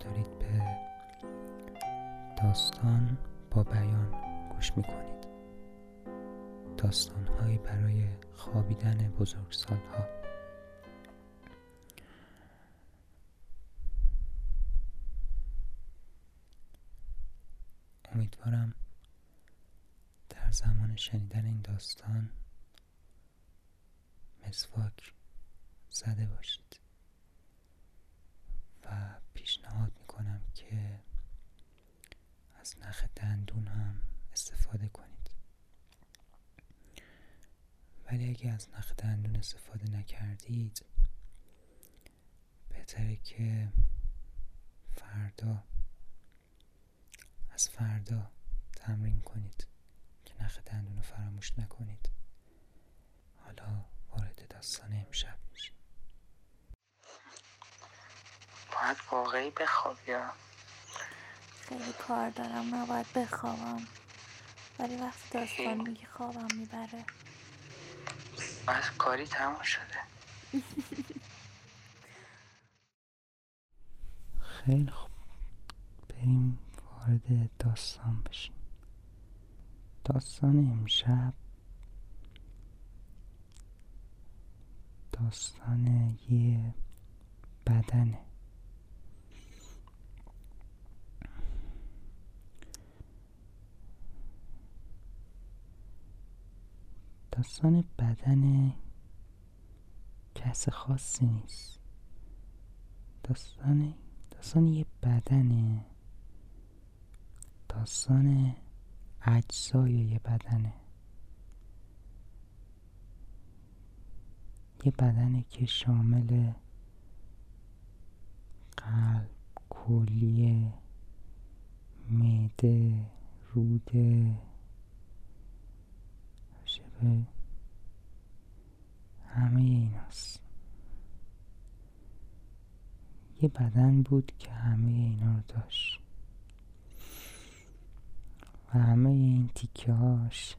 دارید به داستان با بیان گوش می‌کنید. داستانهایی برای خوابیدن بزرگسالها امیدوارم در زمان شنیدن این داستان مسواک زده باشید و پیشنهاد می‌کنم که از نخ دندون هم استفاده کنید. ولی اگه از نخ دندون استفاده نکردید بهتره که فردا از فردا تمرین کنید که نخ دندون رو فراموش نکنید. حالا وارد داستان امشب میشیم. باید واقعی بخواب یا خیلی کار دارم نباید بخوابم. ولی وقتی داستان میگی خوابم می‌بره. بس کاری تموم شده. خیلی خوب. بریم وارد داستان بشیم. داستان امشب. داستان یه بدنه. داستان بدن کس خاصی نیست. داستان داستان یه بدنه. داستان اجزای یه بدنه. یه بدنه که شامل قلب کلیه معده روده شبه همه ایناست. یه بدن بود که همه اینا رو داشت. و همه این تیکه هاش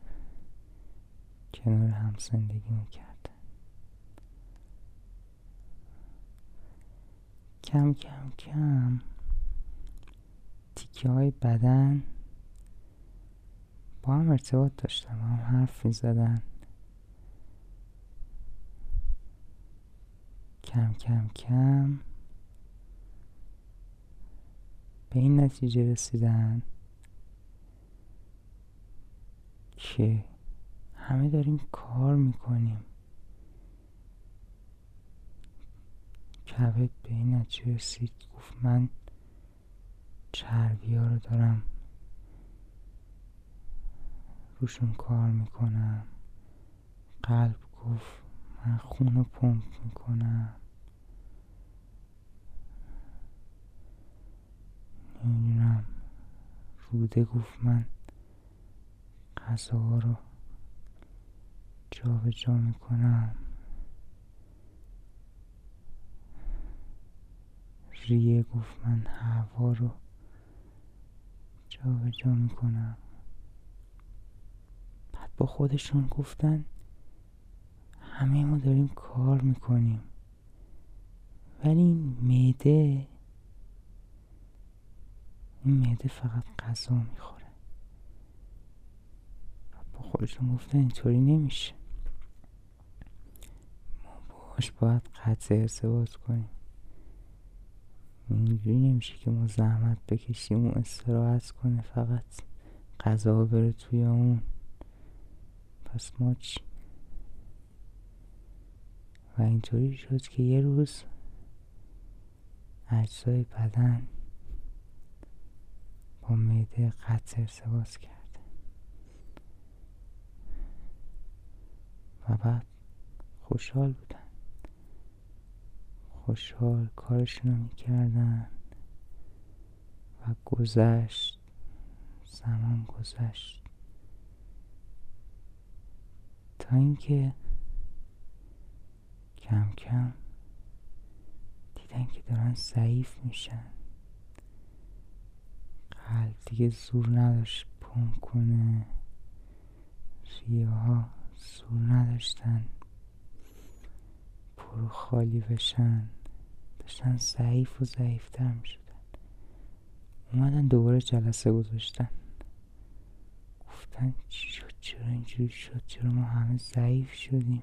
کنار هم زندگی می‌کرد کم کم کم تیکه های بدن هم ارتباط داشتن با هم حرف می زدن کم کم کم به این نتیجه رسیدن که همه داریم کار می‌کنیم. کبد به این نتیجه رسید گفت من چربی ها رو دارم روشون کار می‌کنم. قلب گفت من خون رو پمپ می‌کنم. نمی‌دونم روده گفت من غذاها رو جا به جا می‌کنم. ریه گفت من هوا رو جا به جا می‌کنم. با خودشون گفتن همه ما داریم کار می‌کنیم. ولی این معده این معده فقط غذا می‌خوره. با خودشون گفتن اینطوری نمیشه. ما باش باید قطع ارتباط کنیم. اینجوری نمیشه که ما زحمت بکشیم و استراحت کنه فقط غذا بره توی اون. پس ما چی و اینطوری شد که یه روز اجزای بدن با معده قطع ارتباط کرد. و بعد خوشحال بودن. خوشحال کارشون رو می‌کردن و گذشت زمان گذشت. تا اینکه کم کم دیدن که دارن ضعیف میشن. قلب دیگه زور نداشت پمپ کنه. ریه ها زور نداشتن پرو خالی بشن. داشتن ضعیف و ضعیفتر می‌شدن. اومدن دوباره جلسه گذاشتن. گفتن اینجوری شد چرا ما همه ضعیف شدیم.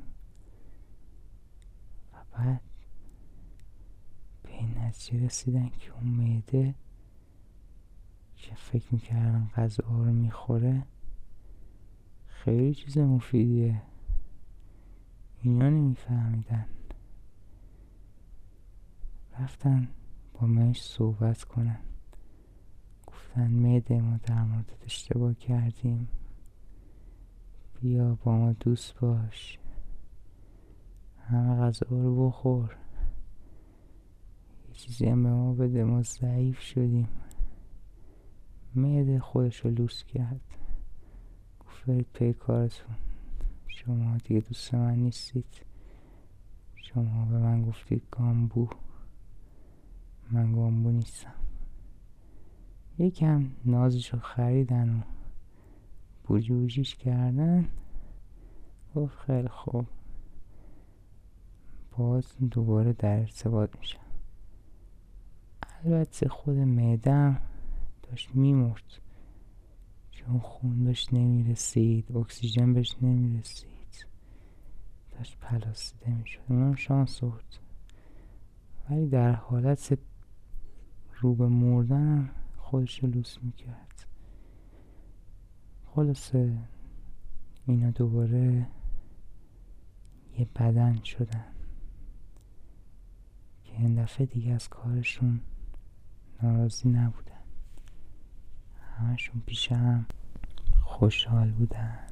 و بعد به این نتیجه رسیدن که اون معده که فکر می‌کردن غذا رو می‌خوره خیلی چیز مفیدیه. اینا نمیفهمیدن. رفتن با مش صحبت کنن. گفتن معده ما در مورد اشتباه کردیم. بیا با ما دوست باش. همه غذا رو بخور. یه چیزی هم به ما بده ما ضعیف شدیم. معده خودش رو لوس کرد. گفت برید پی کارتون. شما دیگه دوست من نیستید. شما به من گفتید گامبو. من گامبو نیستم. یکم نازش رو خریدن و بوجی بوجیش کردن. گفت خیلی خوب. باز دوباره در ارتباط میشم. البته خود معدم داشت میمرد. چون خون بهش نمی‌رسید اکسیژن بهش نمی‌رسید. داشت پلاسیده می‌شد. اونم شانس بود ولی در حالت رو به خودش رو لوس می‌کرد. خلاصه اینا دوباره یه بدن شدن که این دفعه دیگه از کارشون ناراضی نبودن. همشون پیش هم خوشحال بودن.